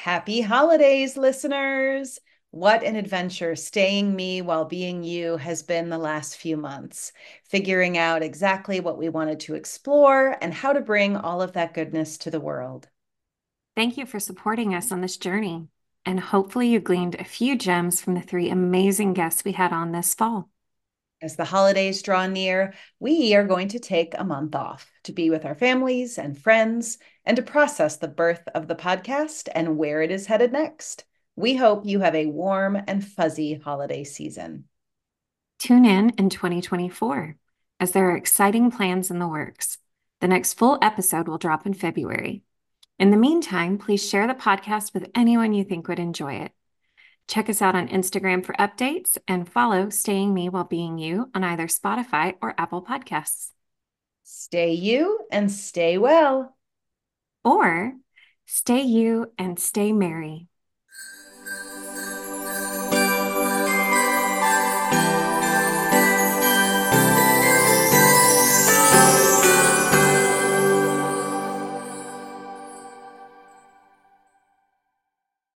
Happy holidays, listeners. What an adventure staying me while being you has been the last few months, figuring out exactly what we wanted to explore and how to bring all of that goodness to the world. Thank you for supporting us on this journey. And hopefully, you gleaned a few gems from the three amazing guests we had on this fall. As the holidays draw near, we are going to take a month off to be with our families and friends and to process the birth of the podcast and where it is headed next. We hope you have a warm and fuzzy holiday season. Tune in in 2024 as there are exciting plans in the works. The next full episode will drop in February. In the meantime, please share the podcast with anyone you think would enjoy it. Check us out on Instagram for updates and follow Staying Me While Being You on either Spotify or Apple Podcasts. Stay you and stay well. Or stay you and stay merry.